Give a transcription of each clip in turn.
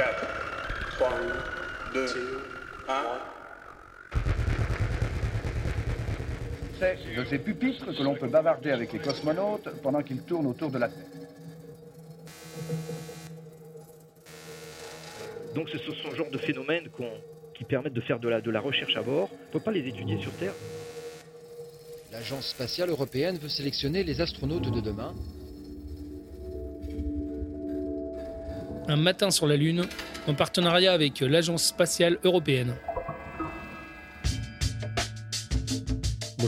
4, 3, 2, 1. C'est de ces pupitres que l'on peut bavarder avec les cosmonautes pendant qu'ils tournent autour de la Terre. Donc ce sont ce genre de phénomènes qui permettent de faire de la, de la recherche à bord. On ne peut pas les étudier sur Terre? L'Agence spatiale européenne veut sélectionner les astronautes de demain. Un matin sur la Lune, en partenariat avec l'Agence spatiale européenne.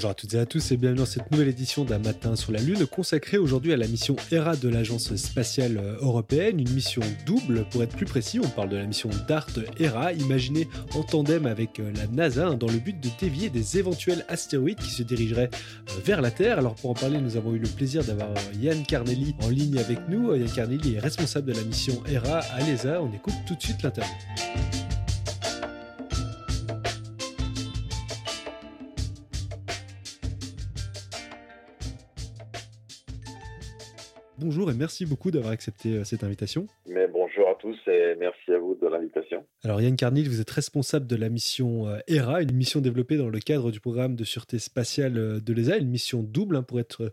Bonjour à toutes et à tous et bienvenue dans cette nouvelle édition d'un matin sur la Lune consacrée aujourd'hui à la mission ERA de l'Agence spatiale euh, européenne, une mission double pour être plus précis, on parle de la mission DART ERA imaginée en tandem avec euh, la NASA hein, dans le but de dévier des éventuels astéroïdes qui se dirigeraient euh, vers la Terre. Alors pour en parler, nous avons eu le plaisir d'avoir Yann Carnelli en ligne avec nous. Yann Carnelli est responsable de la mission ERA à l'ESA. On écoute tout de suite l'interview. Bonjour et merci beaucoup d'avoir accepté euh, cette invitation. Mais bonjour à tous et merci à vous de l'invitation. Alors Yann Carnil, vous êtes responsable de la mission euh, ERA, une mission développée dans le cadre du programme de sûreté spatiale euh, de l'ESA, une mission double hein, pour être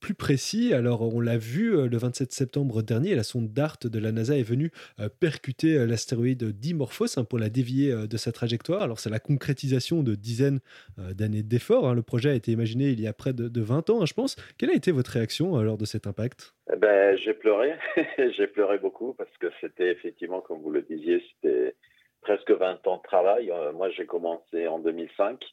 plus précis. Alors on l'a vu le 27 septembre dernier, la sonde DART de la NASA est venue percuter l'astéroïde Dimorphos hein, pour la dévier de sa trajectoire. Alors c'est la concrétisation de dizaines d'années d'efforts. hein. Le projet a été imaginé il y a près de, de 20 ans, je pense. Quelle a été votre réaction lors de cet impact? Ben, j'ai pleuré, j'ai pleuré beaucoup parce que c'était effectivement, comme vous le disiez, c'était presque 20 ans de travail. Euh, moi, j'ai commencé en 2005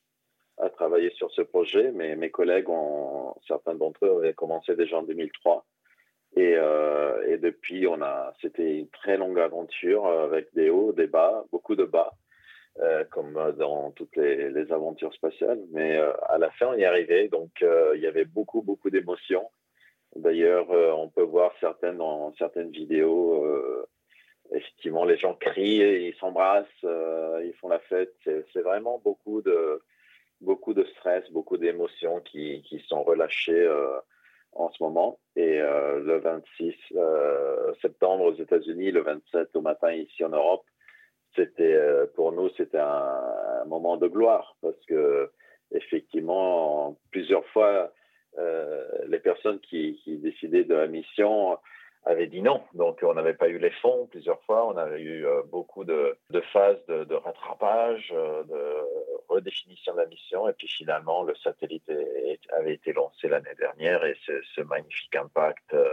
à travailler sur ce projet, mais mes collègues, ont, certains d'entre eux avaient commencé déjà en 2003. Et, euh, et depuis, on a, c'était une très longue aventure avec des hauts, des bas, beaucoup de bas, euh, comme dans toutes les, aventures spatiales. Mais à la fin, on y arrivé. Donc, il y avait beaucoup, beaucoup d'émotions. D'ailleurs, euh, on peut voir certaines dans certaines vidéos. euh, effectivement, les gens crient, ils s'embrassent, euh, ils font la fête. C'est vraiment beaucoup de beaucoup de stress, beaucoup d'émotions qui, qui sont relâchées euh, en ce moment. Et euh, le 26 euh, septembre aux États-Unis, le 27 au matin ici en Europe, c'était euh, pour nous c'était un, un moment de gloire parce que effectivement plusieurs fois euh, les personnes qui, qui décidaient de la mission avaient dit non. Donc, on n'avait pas eu les fonds plusieurs fois. On avait eu euh, beaucoup de, de phases de, de rattrapage, euh, de redéfinition de la mission. Et puis, finalement, le satellite est- avait été lancé l'année dernière et ce, magnifique impact euh,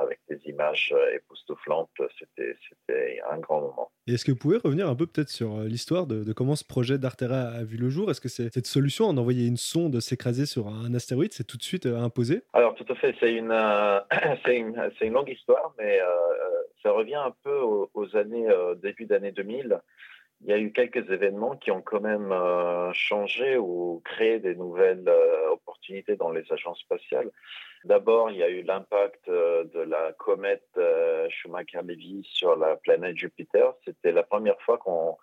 avec des images époustouflantes, c'était un grand moment. Et est-ce que vous pouvez revenir un peu peut-être sur l'histoire de, de comment ce projet d'Artera a vu le jour? Est-ce que cette solution d'envoyer une sonde s'écraser sur un astéroïde, c'est tout de suite imposé? Alors, tout à fait, c'est une, euh, c'est une, c'est une longue histoire, mais euh, ça revient un peu aux, années, euh, début d'année 2000. Il y a eu quelques événements qui ont quand même euh, changé ou créé des nouvelles euh, opportunités dans les agences spatiales. D'abord, il y a eu l'impact euh, de la comète euh, Schumacher-Levy sur la planète Jupiter. C'était la première fois qu'on,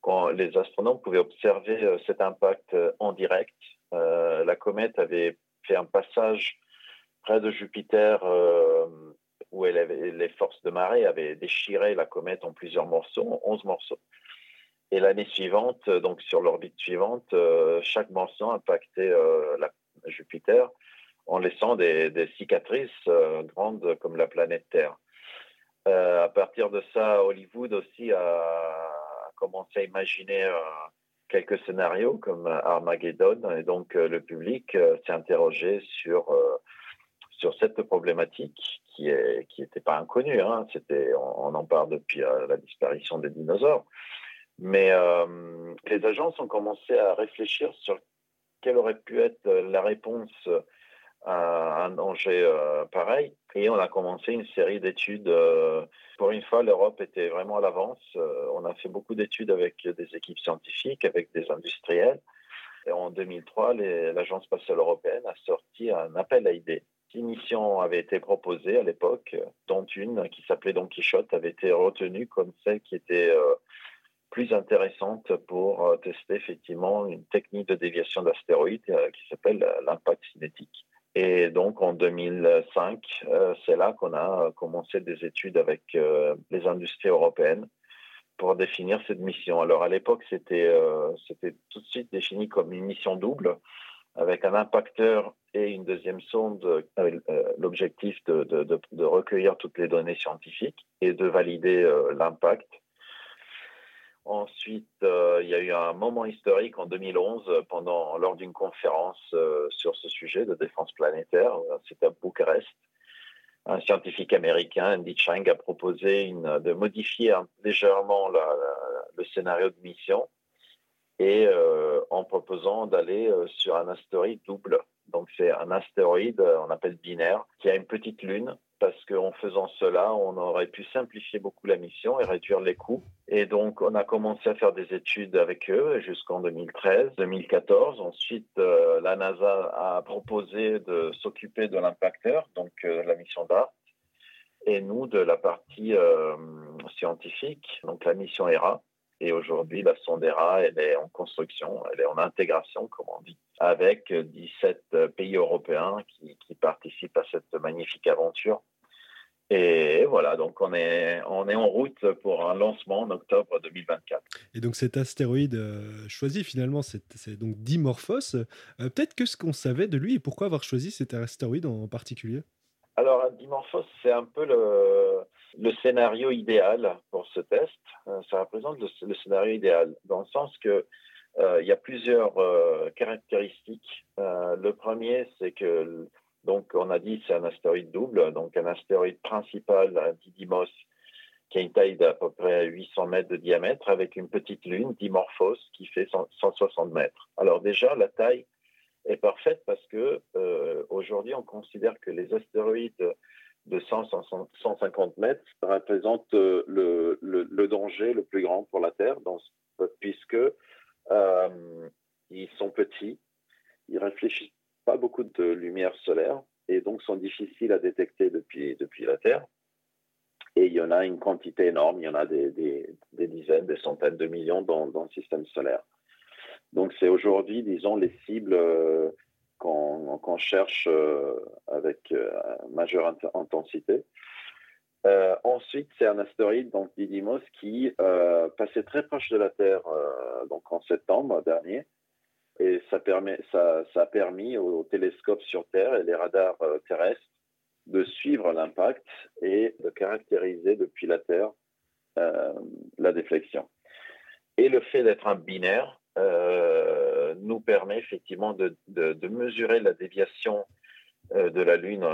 qu'on- les astronomes pouvaient observer euh, cet impact euh, en direct. Euh, la comète avait fait un passage près de Jupiter euh, où les forces de marée avaient déchiré la comète en plusieurs morceaux, 11 morceaux. Et l'année suivante, euh, donc sur l'orbite suivante, euh, chaque morceau impactait euh, Jupiter en laissant des, cicatrices euh, grandes comme la planète Terre. À partir de ça, Hollywood aussi a, commencé à imaginer quelques scénarios comme Armageddon, et donc le public s'est interrogé sur sur cette problématique qui n'était pas inconnue. Hein. C'était on, en parle depuis euh, la disparition des dinosaures, mais euh, les agences ont commencé à réfléchir sur quelle aurait pu être la réponse à un danger euh, pareil. Et on a commencé une série d'études. pour une fois, l'Europe était vraiment à l'avance. On a fait beaucoup d'études avec des équipes scientifiques, avec des industriels. Et en 2003, les- l'Agence spatiale européenne a sorti un appel à idées. Six missions avaient été proposées à l'époque, dont une qui s'appelait Don Quichotte avait été retenue comme celle qui était euh, plus intéressante pour euh, tester effectivement une technique de déviation d'astéroïdes euh, qui s'appelle l'impact cinétique. Et donc en 2005, euh, c'est là qu'on a commencé des études avec les industries européennes pour définir cette mission. Alors à l'époque, c'était tout de suite défini comme une mission double avec un impacteur et une deuxième sonde avec l'objectif de, de, de, recueillir toutes les données scientifiques et de valider l'impact. Ensuite, euh, il y a eu un moment historique en 2011 pendant, lors d'une conférence euh, sur ce sujet de défense planétaire. C'était à Bucarest. Un scientifique américain, Andy Chang, a proposé de modifier légèrement le scénario de mission et euh, en proposant d'aller sur un astéroïde double. Donc c'est un astéroïde, on appelle binaire, qui a une petite lune parce qu'en faisant cela, on aurait pu simplifier beaucoup la mission et réduire les coûts. Et donc, on a commencé à faire des études avec eux jusqu'en 2013, 2014. Ensuite, euh, la NASA a proposé de s'occuper de l'impacteur, donc euh, la mission DART, et nous de la partie euh, scientifique, donc la mission ERA. Et aujourd'hui, la sonde ERA, elle est en construction, elle est en intégration, comme on dit, avec 17 pays européens qui, qui participent à cette magnifique aventure. Et voilà, donc on est, on est en route pour un lancement en octobre 2024. Et donc cet astéroïde euh, choisi finalement, c'est donc Dimorphos. Euh, peut-être que ce qu'on savait de lui et pourquoi avoir choisi cet astéroïde en particulier? Alors Dimorphos, c'est un peu le, le, scénario idéal pour ce test. Euh, ça représente le, scénario idéal dans le sens que il y a plusieurs caractéristiques. le premier, c'est que donc, on a dit c'est un astéroïde double, donc un astéroïde principal, Didymos, qui a une taille d'à peu près 800 mètres de diamètre, avec une petite lune, Dimorphos, qui fait 160 mètres. Alors déjà, la taille est parfaite parce que euh, aujourd'hui, on considère que les astéroïdes de 100, 150 mètres représentent euh, le, danger le plus grand pour la Terre, puisque euh, ils sont petits, ils réfléchissent pas beaucoup de lumière solaire et donc sont difficiles à détecter depuis, depuis la Terre. Et il y en a une quantité énorme, il y en a des, des, dizaines, des centaines de millions dans, dans le système solaire. Donc c'est aujourd'hui, disons, les cibles euh, qu'on cherche euh, avec euh, majeure intensité. ensuite, c'est un astéroïde, donc Didymos, qui passait très proche de la Terre donc en septembre dernier et ça, permet, ça, a permis aux télescopes sur Terre et les radars euh, terrestres de suivre l'impact et de caractériser depuis la Terre euh, la déflexion. Et le fait d'être un binaire euh, nous permet effectivement de, de, mesurer la déviation de la Lune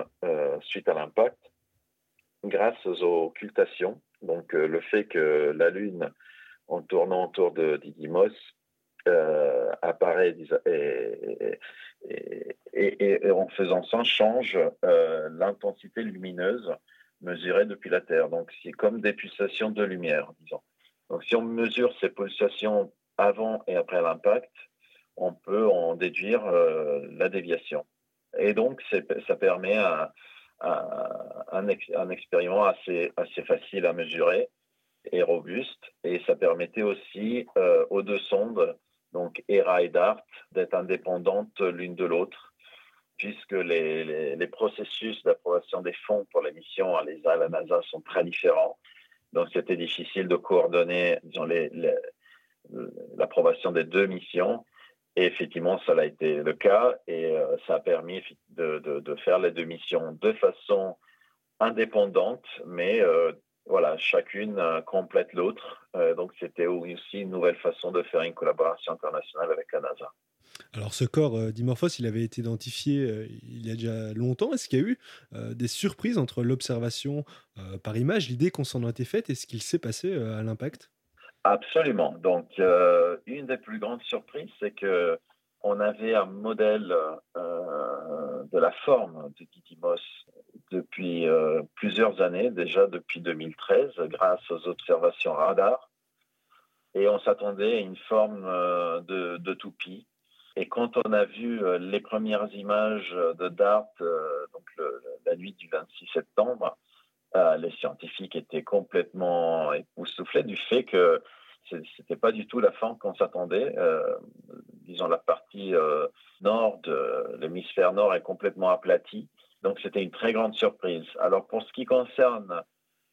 suite à l'impact grâce aux occultations. Donc le fait que la Lune, en tournant autour de Didymos, euh, apparaît et, et, en faisant ça change euh, l'intensité lumineuse mesurée depuis la Terre. Donc c'est comme des pulsations de lumière, disons. Donc si on mesure ces pulsations avant et après l'impact, on peut en déduire euh, la déviation. Et donc ça permet un, un, expériment assez, facile à mesurer et robuste. Et ça permettait aussi aux deux sondes donc ERA et DART, d'être indépendantes l'une de l'autre, puisque les, les, processus d'approbation des fonds pour les missions à l'ESA et à la NASA sont très différents. Donc c'était difficile de coordonner l'approbation des deux missions. Et effectivement, ça a été le cas et euh, ça a permis de, faire les deux missions de façon indépendante, mais euh, voilà, chacune euh, complète l'autre. Donc c'était aussi une nouvelle façon de faire une collaboration internationale avec la NASA. Alors ce corps euh, Dimorphos, il avait été identifié il y a déjà longtemps. Est-ce qu'il y a eu des surprises entre l'observation par image, l'idée qu'on s'en été faite et ce qu'il s'est passé à l'impact? Absolument. Donc une des plus grandes surprises, c'est que on avait un modèle de la forme de Didymos depuis euh, plusieurs années, déjà depuis 2013, grâce aux observations radar. Et on s'attendait à une forme euh, de, de, toupie. Et quand on a vu euh, les premières images de DART, donc la nuit du 26 septembre, les scientifiques étaient complètement époustouflés du fait que c'était pas du tout la forme qu'on s'attendait. disons la partie nord de l'hémisphère nord est complètement aplatie donc c'était une très grande surprise. Alors pour ce qui concerne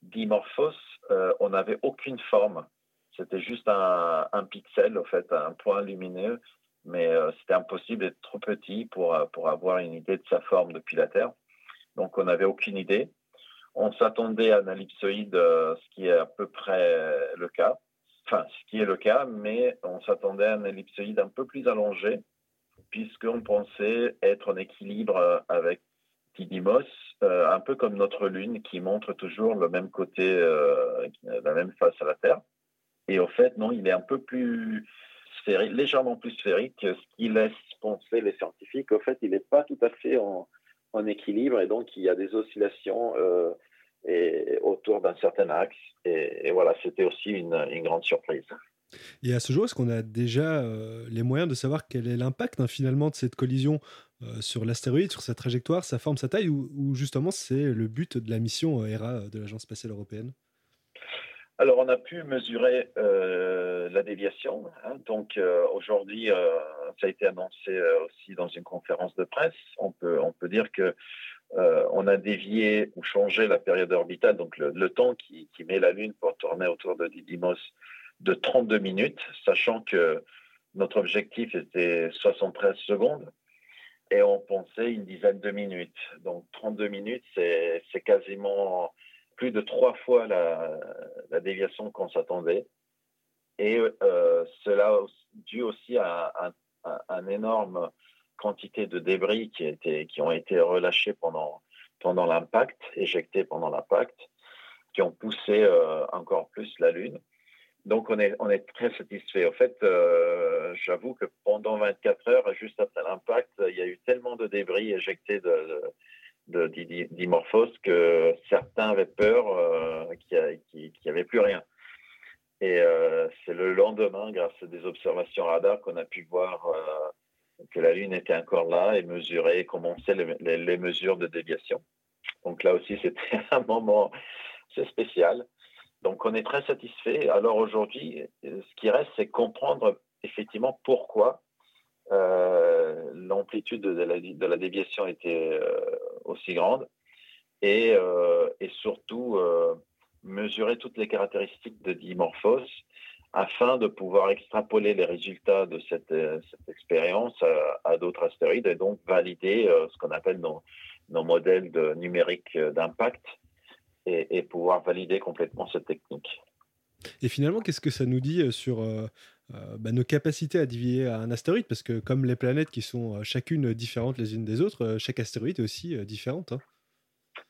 Dimorphos, euh, on n'avait aucune forme c'était juste un, un, pixel, en fait, un point lumineux, mais euh, c'était impossible d'être trop petit pour, euh, pour avoir une idée de sa forme depuis la Terre. Donc, on n'avait aucune idée. On s'attendait à un ellipsoïde, euh, ce qui est à peu près le cas. Enfin, ce qui est le cas, mais on s'attendait à un ellipsoïde un peu plus allongé, puisqu'on pensait être en équilibre avec Didymos, un peu comme notre Lune, qui montre toujours le même côté, la même face à la Terre. Et au fait, non, il est un peu plus sphérique, légèrement plus sphérique, ce qui laisse penser les scientifiques. Au fait, il n'est pas tout à fait en, équilibre et donc il y a des oscillations euh, et, autour d'un certain axe. Et, et voilà, c'était aussi une, une, grande surprise. Et à ce jour, est-ce qu'on a déjà euh, les moyens de savoir quel est l'impact hein, finalement de cette collision euh, sur l'astéroïde, sur sa trajectoire, sa forme, sa taille, ou, ou justement c'est le but de la mission ERA de l'Agence spatiale européenne? Alors, on a pu mesurer euh, la déviation. Hein. Donc, euh, aujourd'hui, euh, ça a été annoncé euh, aussi dans une conférence de presse. On peut, on peut dire que euh, on a dévié ou changé la période orbitale, donc le, temps qui, met la Lune pour tourner autour de Didymos de 32 minutes, sachant que notre objectif était 73 secondes et on pensait une dizaine de minutes. Donc, 32 minutes, c'est quasiment plus de trois fois la, déviation qu'on s'attendait. Et euh, cela dû aussi à, une énorme quantité de débris qui, ont été relâchés pendant, l'impact, éjectés pendant l'impact, qui ont poussé euh, encore plus la Lune. Donc on est, très satisfait. En fait, euh, j'avoue que pendant 24 heures, juste après l'impact, il y a eu tellement de débris éjectés de, de Dimorphos que certains avaient peur euh, qu'il n'y avait plus rien. Et euh, c'est le lendemain, grâce à des observations radar, qu'on a pu voir euh, que la Lune était encore là et mesurer, commencer les, les, mesures de déviation. Donc là aussi, c'était un moment assez spécial. Donc on est très satisfait. Alors aujourd'hui, ce qui reste, c'est comprendre effectivement pourquoi euh, l'amplitude de la, déviation était euh, aussi grande et, euh, et surtout mesurer toutes les caractéristiques de dimorphose afin de pouvoir extrapoler les résultats de cette, cette expérience à, à d'autres astéroïdes et donc valider ce qu'on appelle nos, nos, modèles de numériques d'impact et, et, pouvoir valider complètement cette technique. Et finalement, qu'est-ce que ça nous dit sur euh, euh, bah, nos capacités à dévier à un astéroïde? Parce que comme les planètes qui sont euh, chacune différentes les unes des autres, euh, chaque astéroïde est aussi euh, différente. Hein.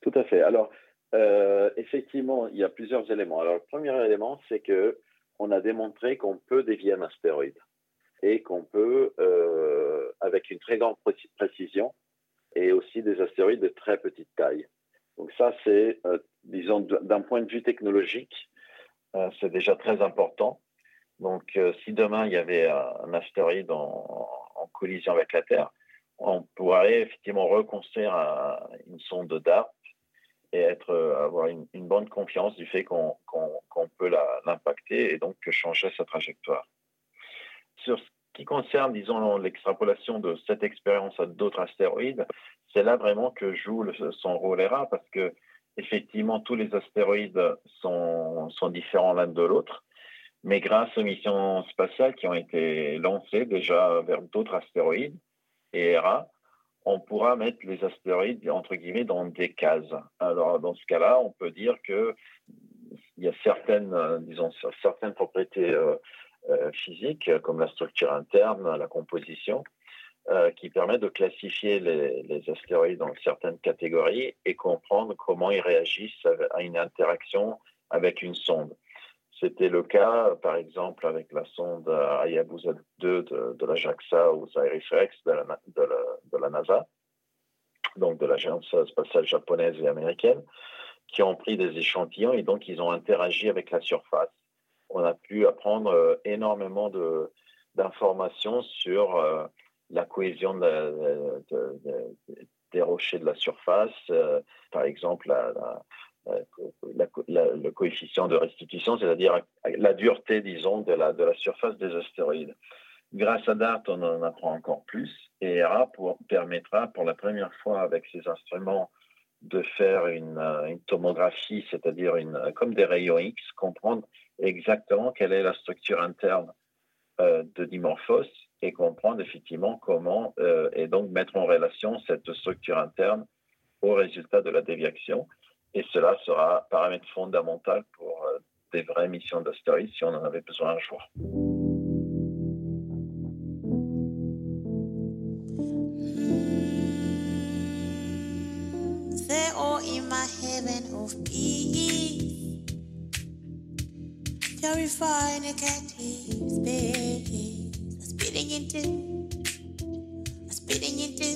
Tout à fait. Alors, euh, effectivement, il y a plusieurs éléments. Alors, le premier élément, c'est que on a démontré qu'on peut dévier un astéroïde et qu'on peut, avec une très grande précision, et aussi des astéroïdes de très petite taille. Donc ça, c'est, disons, d'un point de vue technologique, euh, c'est déjà très important. Donc, euh, si demain il y avait un astéroïde en, collision avec la Terre, on pourrait effectivement reconstruire un, une sonde DART et être, euh, avoir une, bonne confiance du fait qu'on qu peut l'impacter et donc changer sa trajectoire. Sur ce qui concerne, disons, l'extrapolation de cette expérience à d'autres astéroïdes, c'est là vraiment que joue son rôle ERA parce que effectivement, tous les astéroïdes sont, sont différents l'un de l'autre, mais grâce aux missions spatiales qui ont été lancées déjà vers d'autres astéroïdes et ERA, on pourra mettre les astéroïdes, entre guillemets, dans des cases. Alors, dans ce cas-là, on peut dire que il y a certaines, disons, certaines propriétés euh, euh, physiques, comme la structure interne, la composition, euh, qui permet de classifier les, astéroïdes dans certaines catégories et comprendre comment ils réagissent à une interaction avec une sonde. C'était le cas, par exemple, avec la sonde Hayabusa 2 de, la JAXA ou OSIRIS-REx de la, de, la, de la NASA, donc de l'agence spatiale japonaise et américaine, qui ont pris des échantillons et donc ils ont interagi avec la surface. On a pu apprendre euh, énormément d'informations sur euh, la cohésion des rochers de la surface, euh, par exemple la, la, le coefficient de restitution, c'est-à-dire la dureté, disons, de la, de la surface des astéroïdes. Grâce à DART, on en apprend encore plus et ERA permettra pour la première fois avec ces instruments de faire une, une tomographie, c'est-à-dire une, comme des rayons X, comprendre exactement quelle est la structure interne de Dimorphos et comprendre effectivement comment, et donc mettre en relation cette structure interne au résultat de la déviation. Et cela sera un paramètre fondamental pour des vraies missions d'astéroïdes si on en avait besoin un jour. in my heaven of peace. Purifying a captive space. Spitting into, spitting into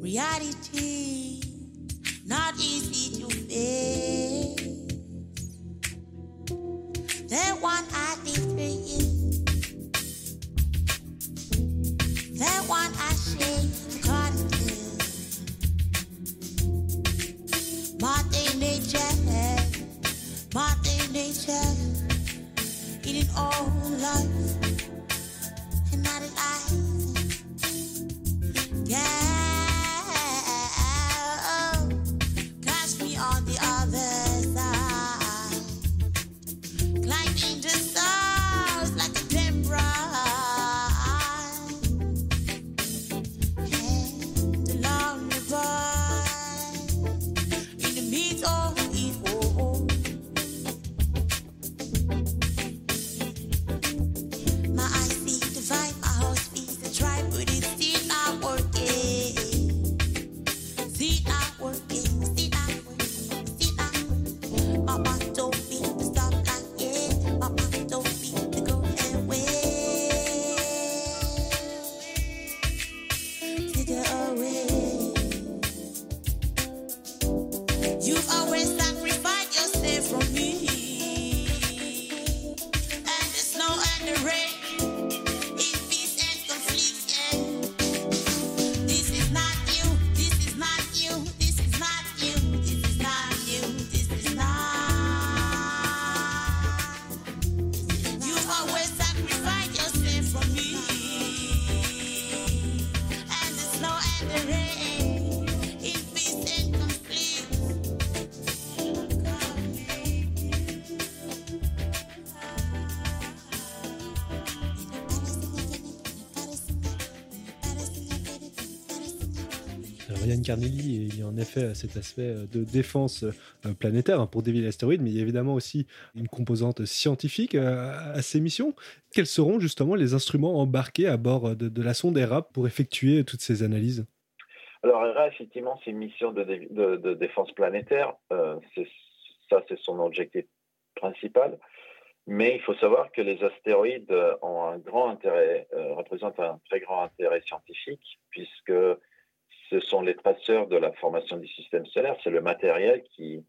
reality. Not easy to face. Carnelli, il y a en effet cet aspect de défense euh, planétaire hein, pour dévier l'astéroïde, mais il y a évidemment aussi une composante scientifique euh, à ces missions. Quels seront justement les instruments embarqués à bord de, la sonde ERA pour effectuer toutes ces analyses? Alors, ERA, effectivement, c'est une mission de, défense planétaire. Euh, ça, c'est son objectif principal. Mais il faut savoir que les astéroïdes ont un grand intérêt, représentent un très grand intérêt scientifique, puisque ce sont les traceurs de la formation du système solaire, c'est le matériel qui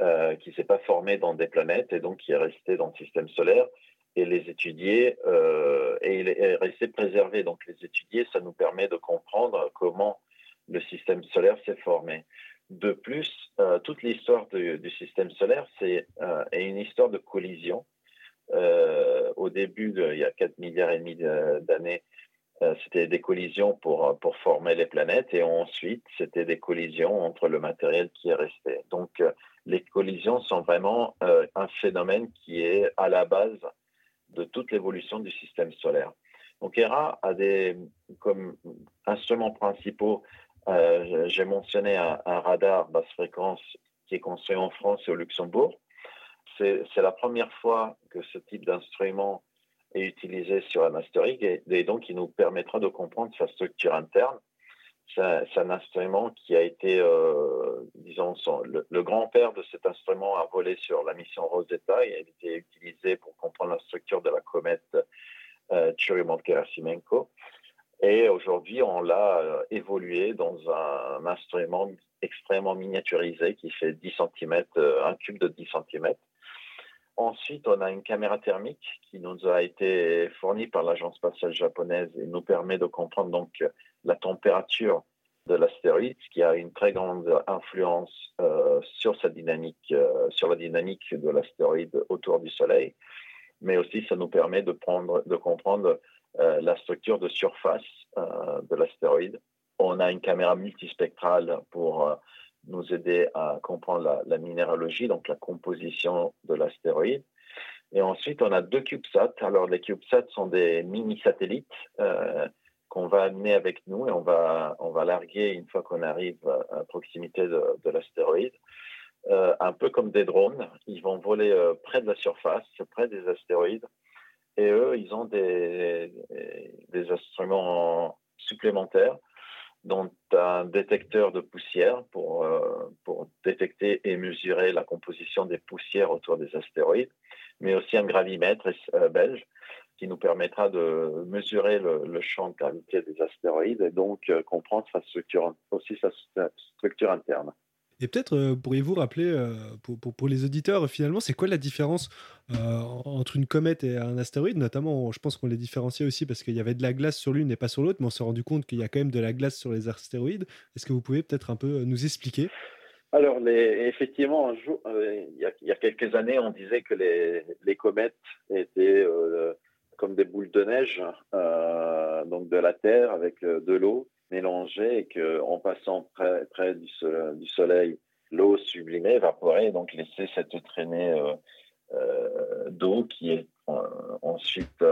euh, qui s'est pas formé dans des planètes et donc qui est resté dans le système solaire et les étudier euh, et il est resté préservé. Donc les étudier, ça nous permet de comprendre comment le système solaire s'est formé. De plus, euh, toute l'histoire du, système solaire, c'est euh, une histoire de collision. au début, il y a 4 milliards et demi d'années, euh, c'était des collisions pour, pour former les planètes et ensuite c'était des collisions entre le matériel qui est resté. Donc euh, les collisions sont vraiment euh, un phénomène qui est à la base de toute l'évolution du système solaire. Donc ERA a des comme instruments principaux, j'ai mentionné un, un, radar basse fréquence qui est construit en France et au Luxembourg. C'est la première fois que ce type d'instrument est utilisé sur un astéroïde et, donc il nous permettra de comprendre sa structure interne. C'est un instrument qui a été, euh, disons, le, grand-père de cet instrument a volé sur la mission Rosetta et a été utilisé pour comprendre la structure de la comète euh, Churyumov-Gerasimenko. Et aujourd'hui, on l'a euh, évolué dans un, instrument extrêmement miniaturisé qui fait 10 cm, un cube de 10 cm, Ensuite, on a une caméra thermique qui nous a été fournie par l'agence spatiale japonaise et nous permet de comprendre donc la température de l'astéroïde, ce qui a une très grande influence euh, sur sa dynamique, euh, sur la dynamique de l'astéroïde autour du Soleil. Mais aussi, ça nous permet de prendre, de comprendre euh, la structure de surface de l'astéroïde. On a une caméra multispectrale pour nous aider à comprendre la, minéralogie, donc la composition de l'astéroïde. Et ensuite, on a deux CubeSats. Alors, les CubeSats sont des mini-satellites euh, qu'on va amener avec nous et on va, on va larguer une fois qu'on arrive à, proximité de, de l'astéroïde. Euh, un peu comme des drones, ils vont voler euh, près de la surface, près des astéroïdes. Et eux, ils ont des, des instruments supplémentaires dont un détecteur de poussière pour, euh, pour détecter et mesurer la composition des poussières autour des astéroïdes, mais aussi un gravimètre euh, belge qui nous permettra de mesurer le, champ de gravité des astéroïdes et donc euh, comprendre sa structure, aussi sa structure interne. Et peut-être euh, pourriez-vous rappeler euh, pour, pour, les auditeurs, finalement, c'est quoi la différence euh, entre une comète et un astéroïde? Notamment, je pense qu'on les différenciait aussi parce qu'il y avait de la glace sur l'une et pas sur l'autre, mais on s'est rendu compte qu'il y a quand même de la glace sur les astéroïdes. Est-ce que vous pouvez peut-être un peu nous expliquer? Alors, effectivement, il, y a, y a, quelques années, on disait que les, les comètes étaient comme des boules de neige, donc de la Terre avec de l'eau mélangée et qu'en passant près, près du, soleil, l'eau sublimée, évaporée, donc laisser cette traînée euh, euh, d'eau qui est euh, ensuite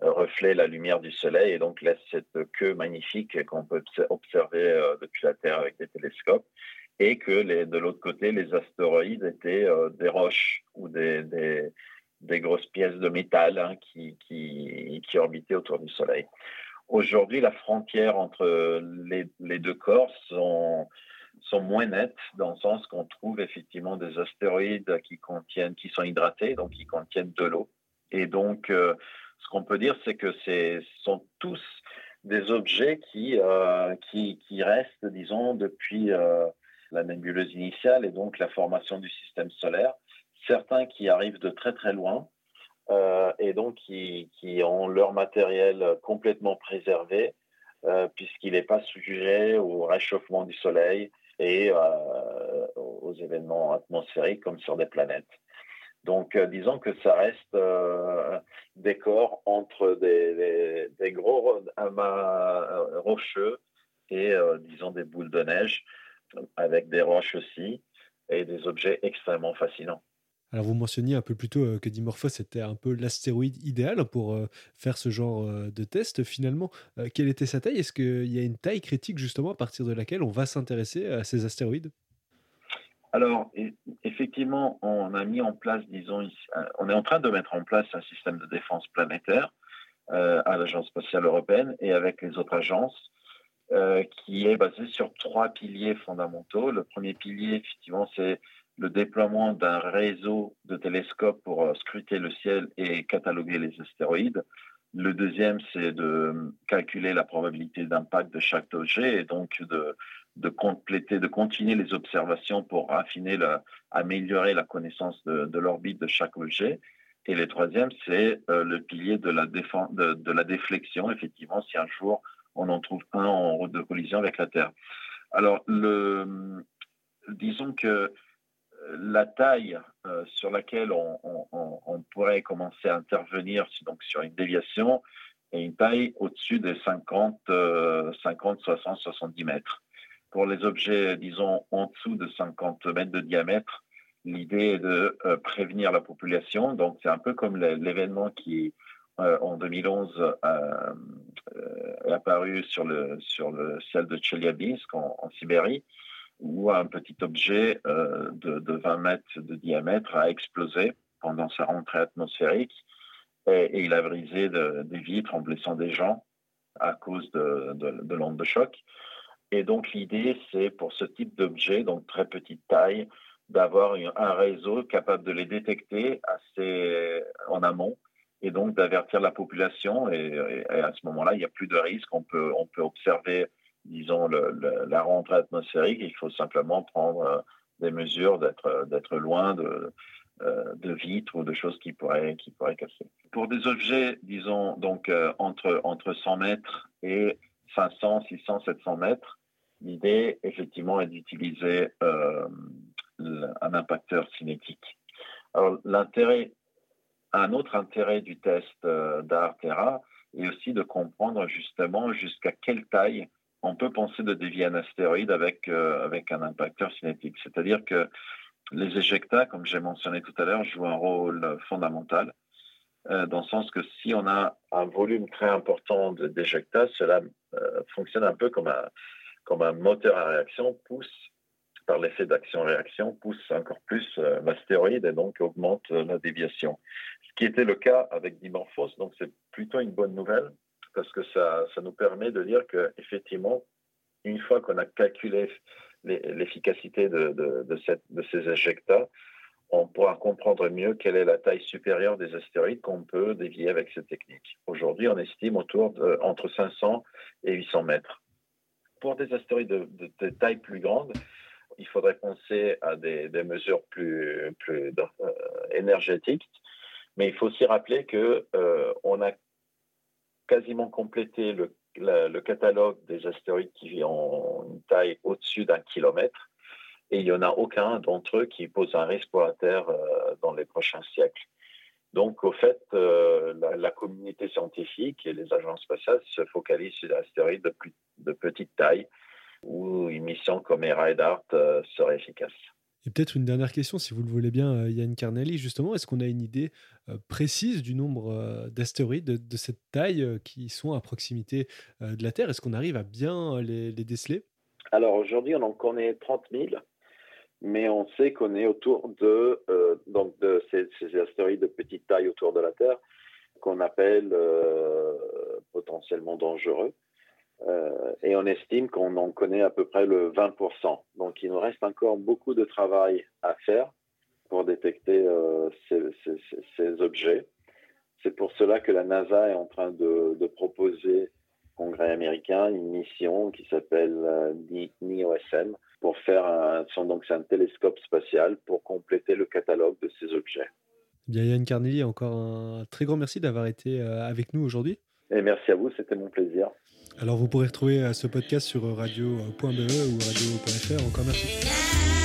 reflet la lumière du soleil et donc laisse cette queue magnifique qu'on peut observer depuis la Terre avec des télescopes et que les, de l'autre côté, les astéroïdes étaient des roches ou des, des, des, grosses pièces de métal hein, qui, qui, qui orbitaient autour du Soleil. Aujourd'hui, la frontière entre les, deux corps sont, moins nettes dans le sens qu'on trouve effectivement des astéroïdes qui contiennent, qui sont hydratés, donc qui contiennent de l'eau. Et donc, euh, ce qu'on peut dire, c'est que ce sont tous des objets qui, euh, qui, restent, disons, depuis euh, la nébuleuse initiale et donc la formation du système solaire. Certains qui arrivent de très très loin, euh, et donc qui, qui, ont leur matériel complètement préservé euh, puisqu'il n'est pas sujet au réchauffement du Soleil et euh, aux événements atmosphériques comme sur des planètes. Donc, disons que ça reste des corps entre des gros amas rocheux et, disons, des boules de neige avec des roches aussi et des objets extrêmement fascinants. Alors vous mentionniez un peu plus tôt euh, que Dimorphos était un peu l'astéroïde idéal pour euh, faire ce genre euh, de test. Finalement, quelle était sa taille? Est-ce qu'il y a une taille critique justement à partir de laquelle on va s'intéresser à ces astéroïdes? Alors, effectivement, on a mis en place, disons, on est en train de mettre en place un système de défense planétaire à l'Agence spatiale européenne et avec les autres agences, qui est basé sur trois piliers fondamentaux. Le premier pilier, effectivement, c'est le déploiement d'un réseau de télescopes pour euh, scruter le ciel et cataloguer les astéroïdes. Le deuxième, c'est de calculer la probabilité d'impact de chaque objet et donc de, compléter, de continuer les observations pour affiner, améliorer la connaissance de, l'orbite de chaque objet. Et le troisième, c'est euh, le pilier de la, de, déflexion, effectivement, si un jour on en trouve un en route de collision avec la Terre. Alors, disons que la taille euh, sur laquelle on, pourrait commencer à intervenir donc sur une déviation est une taille au-dessus des 50, 50, 60, 70 mètres. Pour les objets, disons, en dessous de 50 mètres de diamètre, l'idée est de euh, prévenir la population. Donc, c'est un peu comme l'événement qui, euh, en 2011, est apparu sur le, ciel de Chelyabinsk en Sibérie où un petit objet euh, de, de, 20 mètres de diamètre a explosé pendant sa rentrée atmosphérique et, il a brisé de, des vitres en blessant des gens à cause de, de l'onde de choc. Et donc l'idée, c'est pour ce type d'objet, donc très petite taille, d'avoir un réseau capable de les détecter assez en amont et donc d'avertir la population. Et, à ce moment-là, il n'y a plus de risque. On peut observer disons, la rentrée atmosphérique, il faut simplement prendre euh, des mesures d'être euh, loin de, euh, de vitres ou de choses qui pourraient, qui pourraient casser. Pour des objets, disons, donc euh, entre, entre 100 mètres et 500, 600, 700 mètres, l'idée, effectivement, est d'utiliser euh, un impacteur cinétique. Alors, l'intérêt, un autre intérêt du test d'Artera est aussi de comprendre justement jusqu'à quelle taille on peut penser de dévier un astéroïde avec, avec un impacteur cinétique. C'est-à-dire que les éjectats, comme j'ai mentionné tout à l'heure, jouent un rôle fondamental, dans le sens que si on a un volume très important d'éjectats, cela fonctionne un peu comme un, comme un moteur à réaction, pousse par l'effet d'action-réaction, pousse encore plus euh, l'astéroïde et donc augmente euh, la déviation. Ce qui était le cas avec Dimorphos, donc c'est plutôt une bonne nouvelle parce que ça, ça nous permet de dire qu'effectivement, une fois qu'on a calculé l'efficacité de, ces éjectats, on pourra comprendre mieux quelle est la taille supérieure des astéroïdes qu'on peut dévier avec cette technique. Aujourd'hui, on estime autour de entre 500 et 800 mètres. Pour des astéroïdes de taille plus grande, il faudrait penser à des, mesures plus, euh, énergétiques. Mais il faut aussi rappeler qu'on euh, a quasiment complété le, catalogue des astéroïdes qui ont une taille au-dessus d'un kilomètre. Et il n'y en a aucun d'entre eux qui pose un risque pour la Terre euh, dans les prochains siècles. Donc, au fait, la, la, communauté scientifique et les agences spatiales se focalisent sur des astéroïdes de, petite taille, où une mission comme Ride Art euh, serait efficace. Peut-être une dernière question, si vous le voulez bien, euh, Yann Carnelli, justement, est-ce qu'on a une idée euh, précise du nombre d'astéroïdes de, cette taille qui sont à proximité de la Terre? Est-ce qu'on arrive à bien les, déceler? Alors aujourd'hui, on en connaît 30 000, mais on sait qu'on est autour de, donc de ces, astéroïdes de petite taille autour de la Terre qu'on appelle potentiellement dangereux. Euh, et on estime qu'on en connaît à peu près le 20%. Donc il nous reste encore beaucoup de travail à faire pour détecter euh, ces, objets. C'est pour cela que la NASA est en train de, proposer au Congrès américain une mission qui s'appelle euh, NIOSM pour faire un, donc un télescope spatial pour compléter le catalogue de ces objets. Bien, Yann Carnelli, encore un très grand merci d'avoir été avec nous aujourd'hui. Et merci à vous, c'était mon plaisir. Alors vous pourrez retrouver euh, ce podcast sur radio.be ou radio.fr. Encore merci.